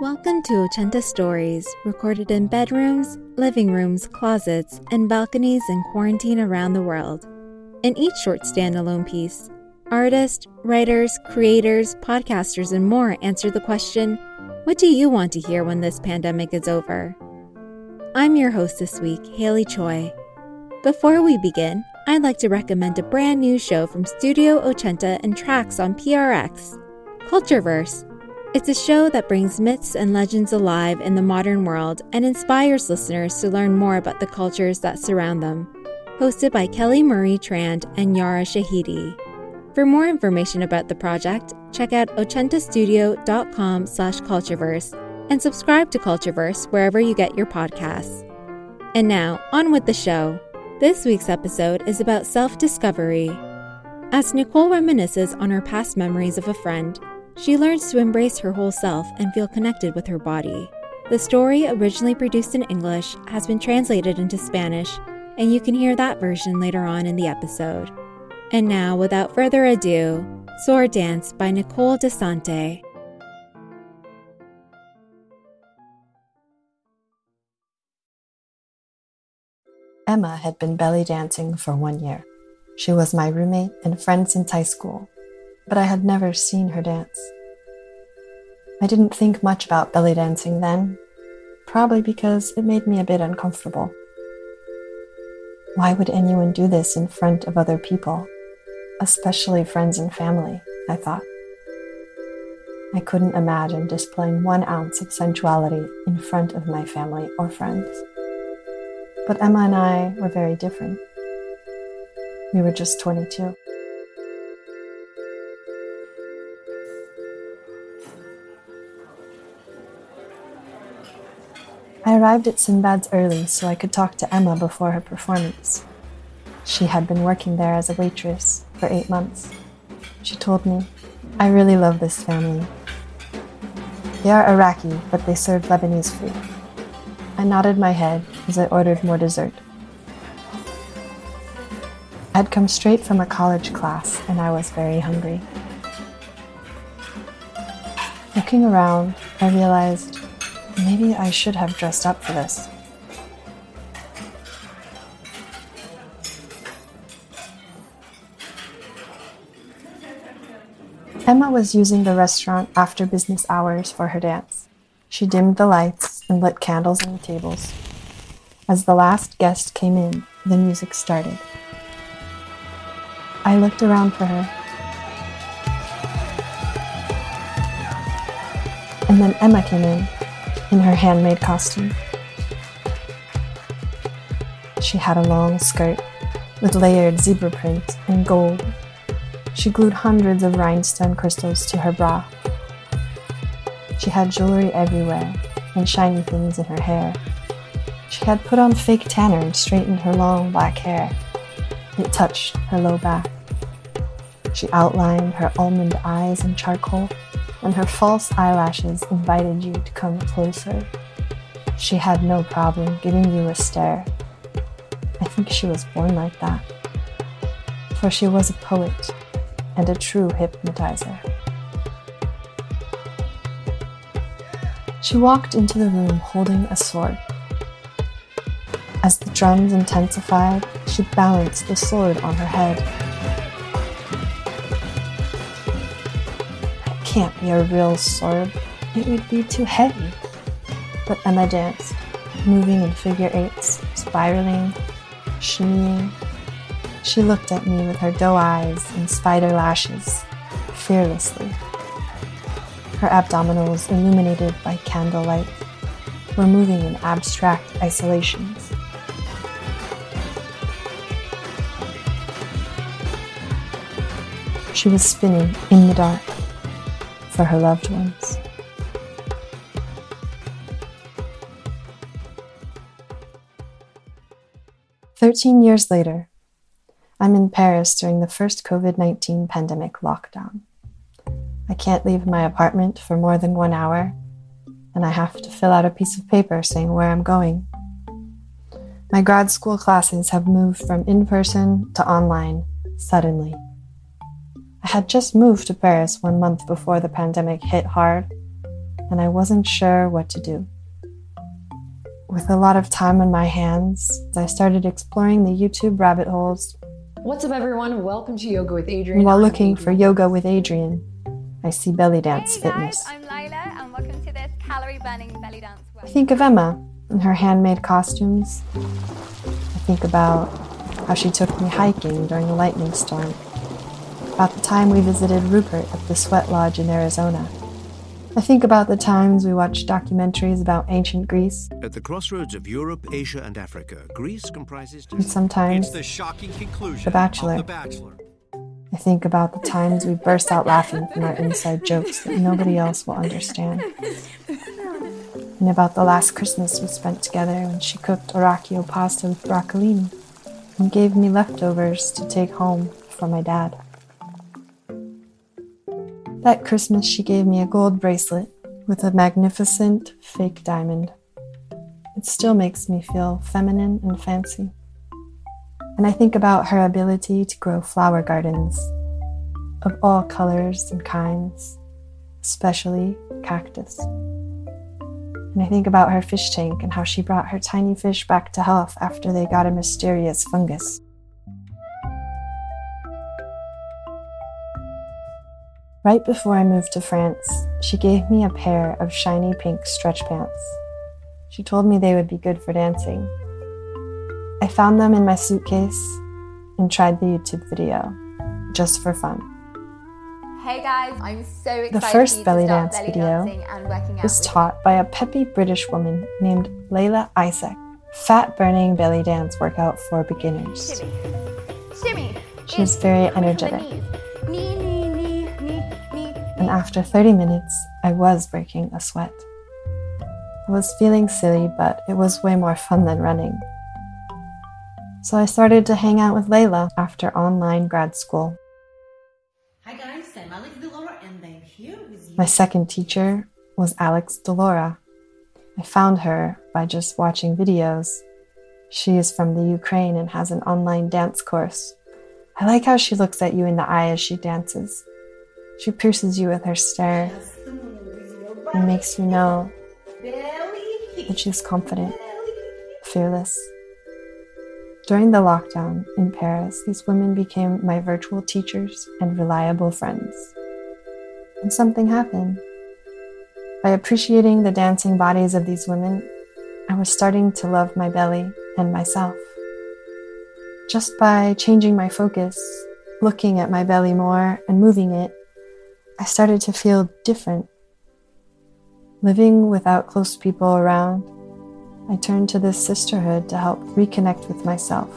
Welcome to Ochenta Stories, recorded in bedrooms, living rooms, closets, and balconies in quarantine around the world. In each short standalone piece, artists, writers, creators, podcasters, and more answer the question What do you want to hear when this pandemic is over? I'm your host this week, Haley Choi. Before we begin, I'd like to recommend a brand new show from Studio Ochenta and Tracks on PRX Cultureverse it's a show that brings myths and legends alive in the modern world and inspires listeners to learn more about the cultures that surround them. Hosted by Kelly Marie Tran and Yara Shahidi. For more information about the project, check out ochentastudio.com slash cultureverse and subscribe to Cultureverse wherever you get your podcasts. And now, on with the show. This week's episode is about self-discovery. As Nicole reminisces on her past memories of a friend, she learns to embrace her whole self and feel connected with her body. The story, originally produced in English, has been translated into Spanish, and you can hear that version later on in the episode. And now, without further ado, Sword Dance by Nicole DeSante. Emma had been belly dancing for one year. She was my roommate and friend since high school, but I had never seen her dance. I didn't think much about belly dancing then, probably because it made me a bit uncomfortable. Why would anyone do this in front of other people, especially friends and family? I thought. I couldn't imagine displaying one ounce of sensuality in front of my family or friends. But Emma and I were very different. We were just 22. I arrived at Sinbad's early so I could talk to Emma before her performance. She had been working there as a waitress for eight months. She told me, I really love this family. They are Iraqi, but they serve Lebanese food. I nodded my head as I ordered more dessert. I'd come straight from a college class and I was very hungry. Looking around, I realized Maybe I should have dressed up for this. Emma was using the restaurant after business hours for her dance. She dimmed the lights and lit candles on the tables. As the last guest came in, the music started. I looked around for her. And then Emma came in in her handmade costume. She had a long skirt with layered zebra print and gold. She glued hundreds of rhinestone crystals to her bra. She had jewelry everywhere and shiny things in her hair. She had put on fake tanner and straightened her long black hair. It touched her low back. She outlined her almond eyes in charcoal and her false eyelashes invited you to come closer. She had no problem giving you a stare. I think she was born like that. For she was a poet and a true hypnotizer. She walked into the room holding a sword. As the drums intensified, she balanced the sword on her head can't be a real sword. it would be too heavy. But Emma danced, moving in figure eights, spiraling, shimmying. She looked at me with her doe eyes and spider lashes, fearlessly. Her abdominals, illuminated by candlelight, were moving in abstract isolations. She was spinning in the dark for her loved ones. Thirteen years later, I'm in Paris during the first COVID 19 pandemic lockdown. I can't leave my apartment for more than one hour, and I have to fill out a piece of paper saying where I'm going. My grad school classes have moved from in person to online suddenly. I had just moved to Paris one month before the pandemic hit hard, and I wasn't sure what to do. With a lot of time on my hands, I started exploring the YouTube rabbit holes. What's up, everyone? Welcome to Yoga with Adriene. While I'm looking for Yoga with Adriene, I see belly dance hey fitness. guys, I'm Lila and welcome to this calorie burning belly dance World. I think of Emma and her handmade costumes. I think about how she took me hiking during a lightning storm. About the time we visited Rupert at the Sweat Lodge in Arizona. I think about the times we watched documentaries about ancient Greece, At the crossroads of Europe, Asia, and Africa, Greece comprises. and sometimes the shocking conclusion The Bachelor. The Bachelor. I think about the times we burst out laughing from our inside jokes that nobody else will understand. And about the last Christmas we spent together when she cooked orecchio pasta with broccolini and gave me leftovers to take home for my dad. That Christmas, she gave me a gold bracelet with a magnificent fake diamond. It still makes me feel feminine and fancy and I think about her ability to grow flower gardens of all colors and kinds, especially cactus. And I think about her fish tank and how she brought her tiny fish back to health after they got a mysterious fungus. Right before I moved to France, she gave me a pair of shiny pink stretch pants. She told me they would be good for dancing, I found them in my suitcase and tried the YouTube video just for fun. Hey guys, I'm so excited. The first belly dance belly video was taught by a peppy British woman named Layla Isaac. Fat burning belly dance workout for beginners. Shimmy, shimmy. She was very energetic. And after 30 minutes, I was breaking a sweat. I was feeling silly, but it was way more fun than running. So I started to hang out with Layla after online grad school. Hi guys, I'm Alex Delora and I'm here with you. My second teacher was Alex Delora. I found her by just watching videos. She is from the Ukraine and has an online dance course. I like how she looks at you in the eye as she dances. She pierces you with her stare and makes you know that she's confident, fearless. During the lockdown in Paris, these women became my virtual teachers and reliable friends. And something happened. By appreciating the dancing bodies of these women, I was starting to love my belly and myself. Just by changing my focus, looking at my belly more and moving it, I started to feel different. Living without close people around, I turned to this sisterhood to help reconnect with myself.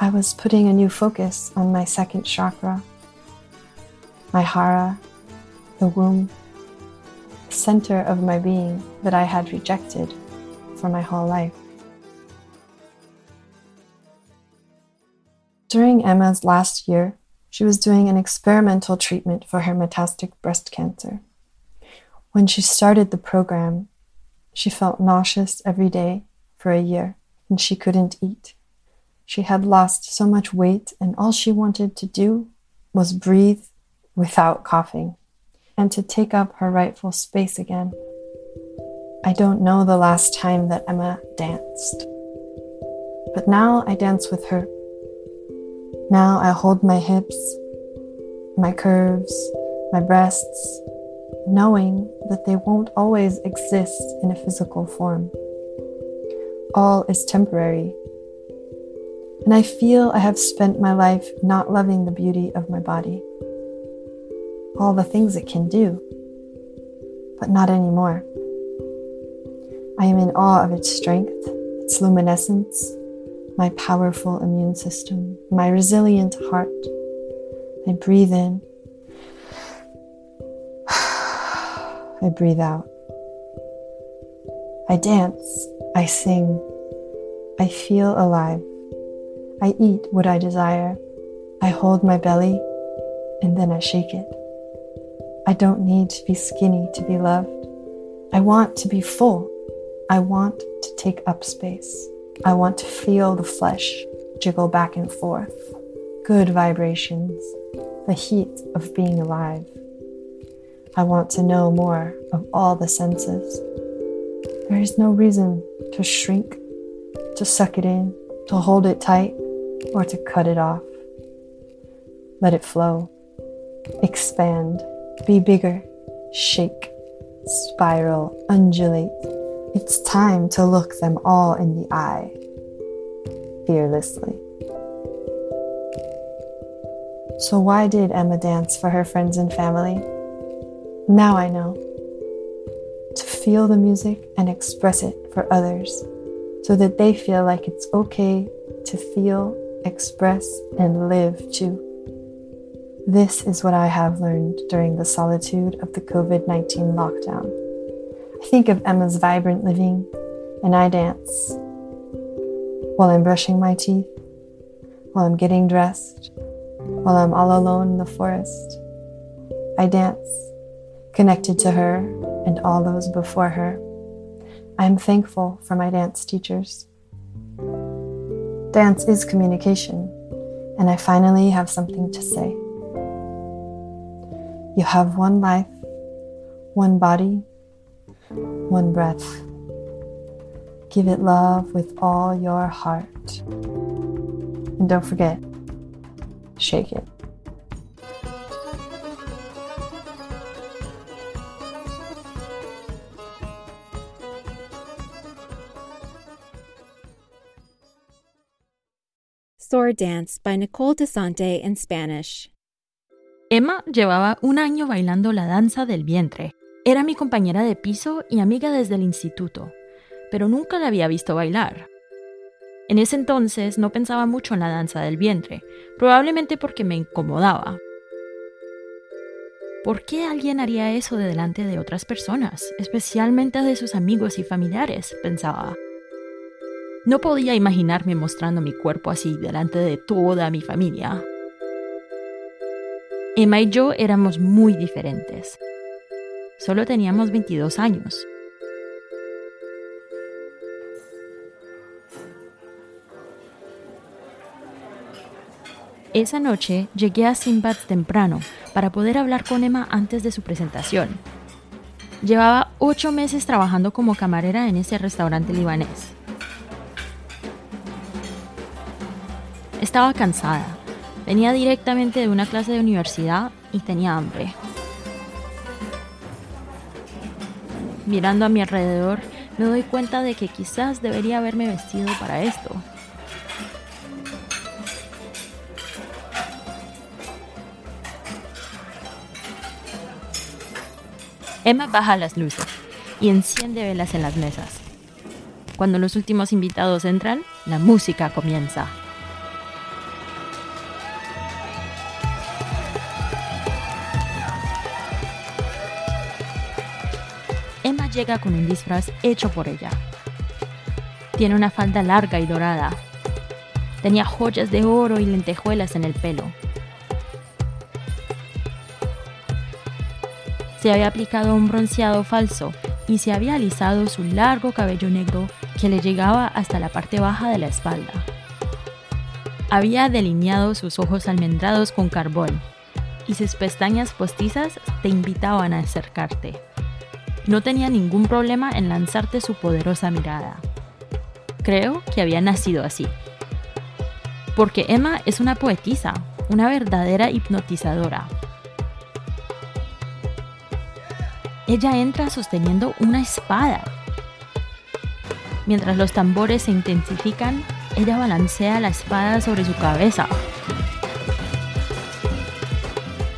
I was putting a new focus on my second chakra, my hara, the womb, the center of my being that I had rejected for my whole life. During Emma's last year, she was doing an experimental treatment for her metastatic breast cancer. When she started the program, she felt nauseous every day for a year and she couldn't eat. She had lost so much weight, and all she wanted to do was breathe without coughing and to take up her rightful space again. I don't know the last time that Emma danced, but now I dance with her. Now I hold my hips, my curves, my breasts, knowing that they won't always exist in a physical form. All is temporary. And I feel I have spent my life not loving the beauty of my body, all the things it can do, but not anymore. I am in awe of its strength, its luminescence, my powerful immune system, my resilient heart. I breathe in. I breathe out. I dance. I sing. I feel alive. I eat what I desire. I hold my belly and then I shake it. I don't need to be skinny to be loved. I want to be full. I want to take up space. I want to feel the flesh jiggle back and forth. Good vibrations, the heat of being alive. I want to know more of all the senses. There is no reason to shrink, to suck it in, to hold it tight, or to cut it off. Let it flow, expand, be bigger, shake, spiral, undulate. It's time to look them all in the eye, fearlessly. So, why did Emma dance for her friends and family? Now I know. To feel the music and express it for others so that they feel like it's okay to feel, express, and live too. This is what I have learned during the solitude of the COVID 19 lockdown. Think of Emma's vibrant living, and I dance while I'm brushing my teeth, while I'm getting dressed, while I'm all alone in the forest. I dance, connected to her and all those before her. I am thankful for my dance teachers. Dance is communication, and I finally have something to say. You have one life, one body, one breath. Give it love with all your heart. And don't forget, shake it. Sword Dance by Nicole Desante in Spanish. Emma llevaba un año bailando la danza del vientre. Era mi compañera de piso y amiga desde el instituto, pero nunca la había visto bailar. En ese entonces no pensaba mucho en la danza del vientre, probablemente porque me incomodaba. ¿Por qué alguien haría eso de delante de otras personas, especialmente de sus amigos y familiares? pensaba. No podía imaginarme mostrando mi cuerpo así delante de toda mi familia. Emma y yo éramos muy diferentes. Solo teníamos 22 años. Esa noche llegué a Sinbad temprano para poder hablar con Emma antes de su presentación. Llevaba ocho meses trabajando como camarera en ese restaurante libanés. Estaba cansada. Venía directamente de una clase de universidad y tenía hambre. Mirando a mi alrededor, me doy cuenta de que quizás debería haberme vestido para esto. Emma baja las luces y enciende velas en las mesas. Cuando los últimos invitados entran, la música comienza. Llega con un disfraz hecho por ella. Tiene una falda larga y dorada. Tenía joyas de oro y lentejuelas en el pelo. Se había aplicado un bronceado falso y se había alisado su largo cabello negro que le llegaba hasta la parte baja de la espalda. Había delineado sus ojos almendrados con carbón y sus pestañas postizas te invitaban a acercarte. No tenía ningún problema en lanzarte su poderosa mirada. Creo que había nacido así. Porque Emma es una poetisa, una verdadera hipnotizadora. ella entra sosteniendo una espada. Mientras los tambores se intensifican, ella balancea la espada sobre su cabeza.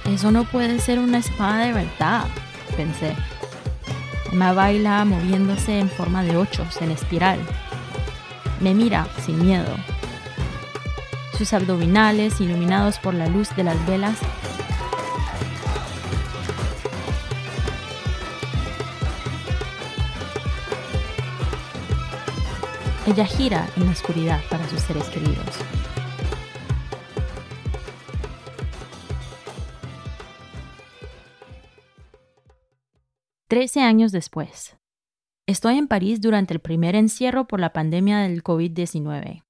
Eso no puede ser una espada de verdad, pensé. Emma baila moviéndose en forma de ochos en espiral. Me mira sin miedo. Sus abdominales, iluminados por la luz de las velas, Ella gira en la oscuridad para sus seres queridos. Trece años después. Estoy en París durante el primer encierro por la pandemia del COVID-19.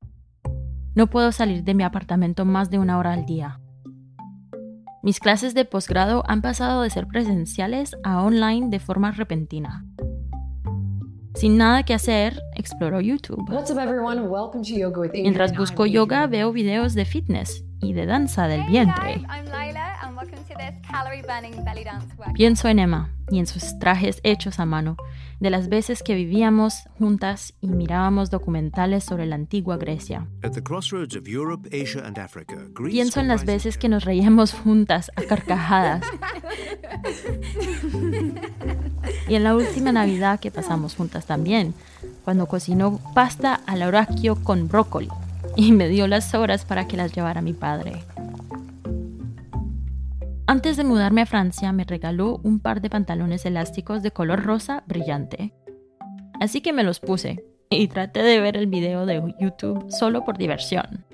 No puedo salir de mi apartamento más de una hora al día. Mis clases de posgrado han pasado de ser presenciales a online de forma repentina. Sin nada que hacer, exploro YouTube. What's up, everyone? Welcome to Yoga with Adrian. Mientras busco I'm yoga, Adrian. veo videos de fitness y de danza del Hey vientre. guys, I'm Layla and welcome to this calorie burning belly dance workout. Pienso en Emma y en sus trajes hechos a mano, de las veces que vivíamos juntas y mirábamos documentales sobre la antigua Grecia. At the crossroads of Europe, Asia, and Africa, Greece Pienso en las veces que nos reíamos juntas a carcajadas. Y en la última Navidad que pasamos juntas también, cuando cocinó pasta al oráquio con brócoli y me dio las horas para que las llevara mi padre. Antes de mudarme a Francia me regaló un par de pantalones elásticos de color rosa brillante. Así que me los puse y traté de ver el video de YouTube solo por diversión.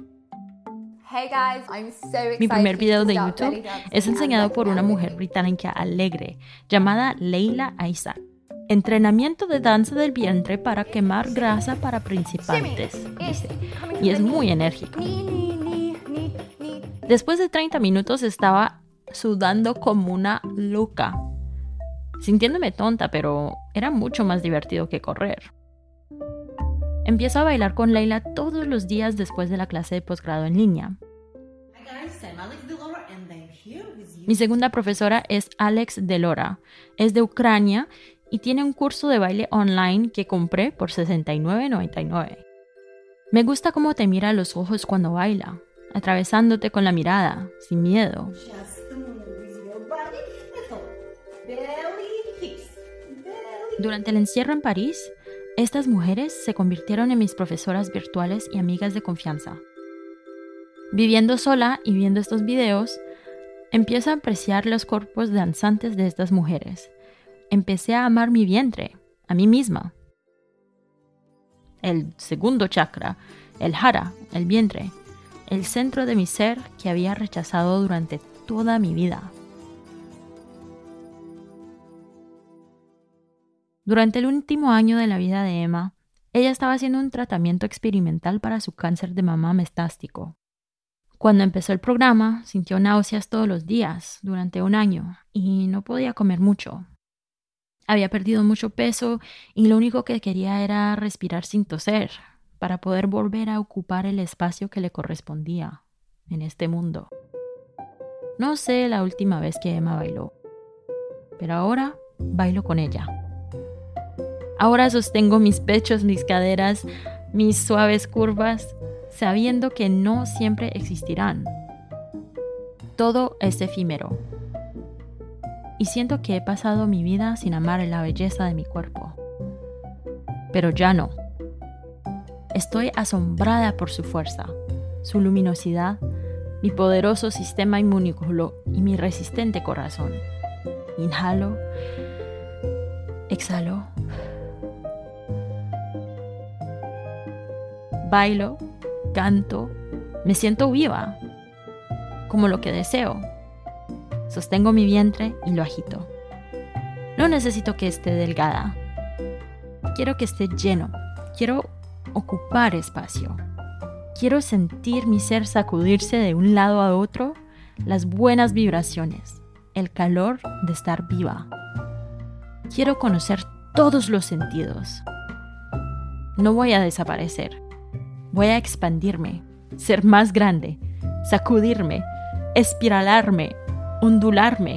Hey guys, I'm so excited Mi primer video de YouTube es enseñado por una mujer británica alegre llamada Leila Isaac. Entrenamiento de danza del vientre para quemar grasa para principiantes, dice, y es muy enérgico. Después de 30 minutos estaba sudando como una loca, sintiéndome tonta, pero era mucho más divertido que correr. Empiezo a bailar con Leila todos los días después de la clase de posgrado en línea. Mi segunda profesora es Alex Delora. Es de Ucrania y tiene un curso de baile online que compré por $69.99. Me gusta cómo te mira a los ojos cuando baila, atravesándote con la mirada, sin miedo. Durante el encierro en París, estas mujeres se convirtieron en mis profesoras virtuales y amigas de confianza. Viviendo sola y viendo estos videos, empiezo a apreciar los cuerpos danzantes de estas mujeres. Empecé a amar mi vientre, a mí misma. El segundo chakra, el hara, el vientre, el centro de mi ser que había rechazado durante toda mi vida. Durante el último año de la vida de Emma, ella estaba haciendo un tratamiento experimental para su cáncer de mama metastático. Cuando empezó el programa, sintió náuseas todos los días durante un año y no podía comer mucho. Había perdido mucho peso y lo único que quería era respirar sin toser para poder volver a ocupar el espacio que le correspondía en este mundo. No sé la última vez que Emma bailó, pero ahora bailo con ella. Ahora sostengo mis pechos, mis caderas, mis suaves curvas, sabiendo que no siempre existirán. Todo es efímero. Y siento que he pasado mi vida sin amar la belleza de mi cuerpo. Pero ya no. Estoy asombrada por su fuerza, su luminosidad, mi poderoso sistema inmunológico y mi resistente corazón. Inhalo, exhalo. Bailo, canto, me siento viva, como lo que deseo. Sostengo mi vientre y lo agito. No necesito que esté delgada. Quiero que esté lleno. Quiero ocupar espacio. Quiero sentir mi ser sacudirse de un lado a otro, las buenas vibraciones, el calor de estar viva. Quiero conocer todos los sentidos. No voy a desaparecer. Voy a expandirme, ser más grande, sacudirme, espiralarme, ondularme.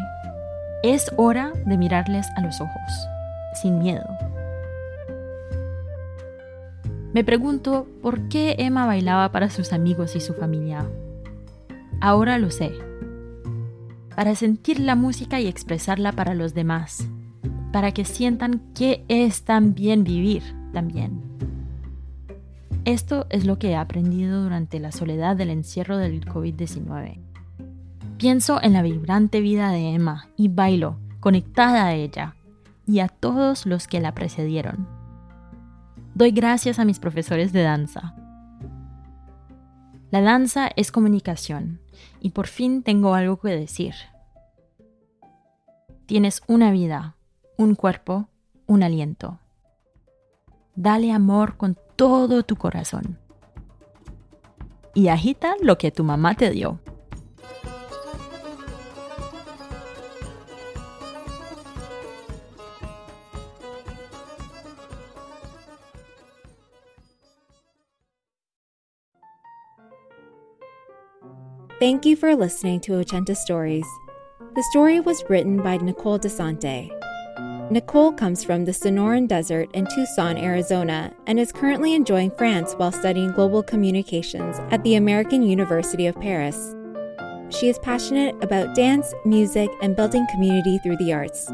Es hora de mirarles a los ojos, sin miedo. Me pregunto por qué Emma bailaba para sus amigos y su familia. Ahora lo sé. Para sentir la música y expresarla para los demás. Para que sientan que es tan bien vivir también. Esto es lo que he aprendido durante la soledad del encierro del COVID-19. Pienso en la vibrante vida de Emma y bailo, conectada a ella y a todos los que la precedieron. Doy gracias a mis profesores de danza. La danza es comunicación y por fin tengo algo que decir. Tienes una vida, un cuerpo, un aliento. Dale amor con todo tu corazón. Y agita lo que tu mamá te dio. Thank you for listening to Ochenta Stories. The story was written by Nicole DeSante. Nicole comes from the Sonoran Desert in Tucson, Arizona, and is currently enjoying France while studying global communications at the American University of Paris. She is passionate about dance, music, and building community through the arts.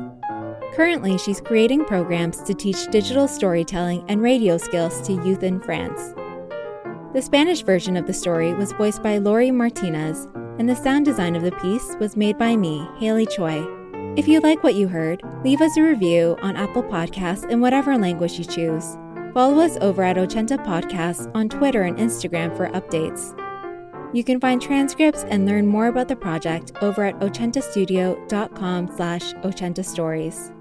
Currently, she's creating programs to teach digital storytelling and radio skills to youth in France. The Spanish version of the story was voiced by Lori Martinez, and the sound design of the piece was made by me, Haley Choi. If you like what you heard, leave us a review on Apple Podcasts in whatever language you choose. Follow us over at Ochenta Podcasts on Twitter and Instagram for updates. You can find transcripts and learn more about the project over at ochentastudio.com slash ochentastories.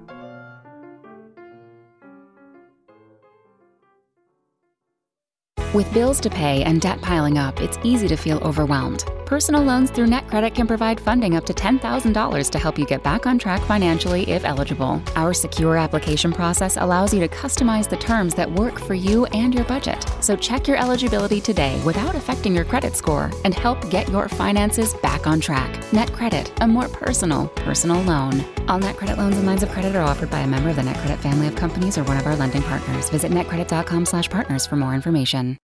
With bills to pay and debt piling up, it's easy to feel overwhelmed. Personal loans through NetCredit can provide funding up to $10,000 to help you get back on track financially if eligible. Our secure application process allows you to customize the terms that work for you and your budget. So check your eligibility today without affecting your credit score and help get your finances back on track. NetCredit, a more personal, personal loan. All NetCredit loans and lines of credit are offered by a member of the NetCredit family of companies or one of our lending partners. Visit netcredit.com/partners for more information.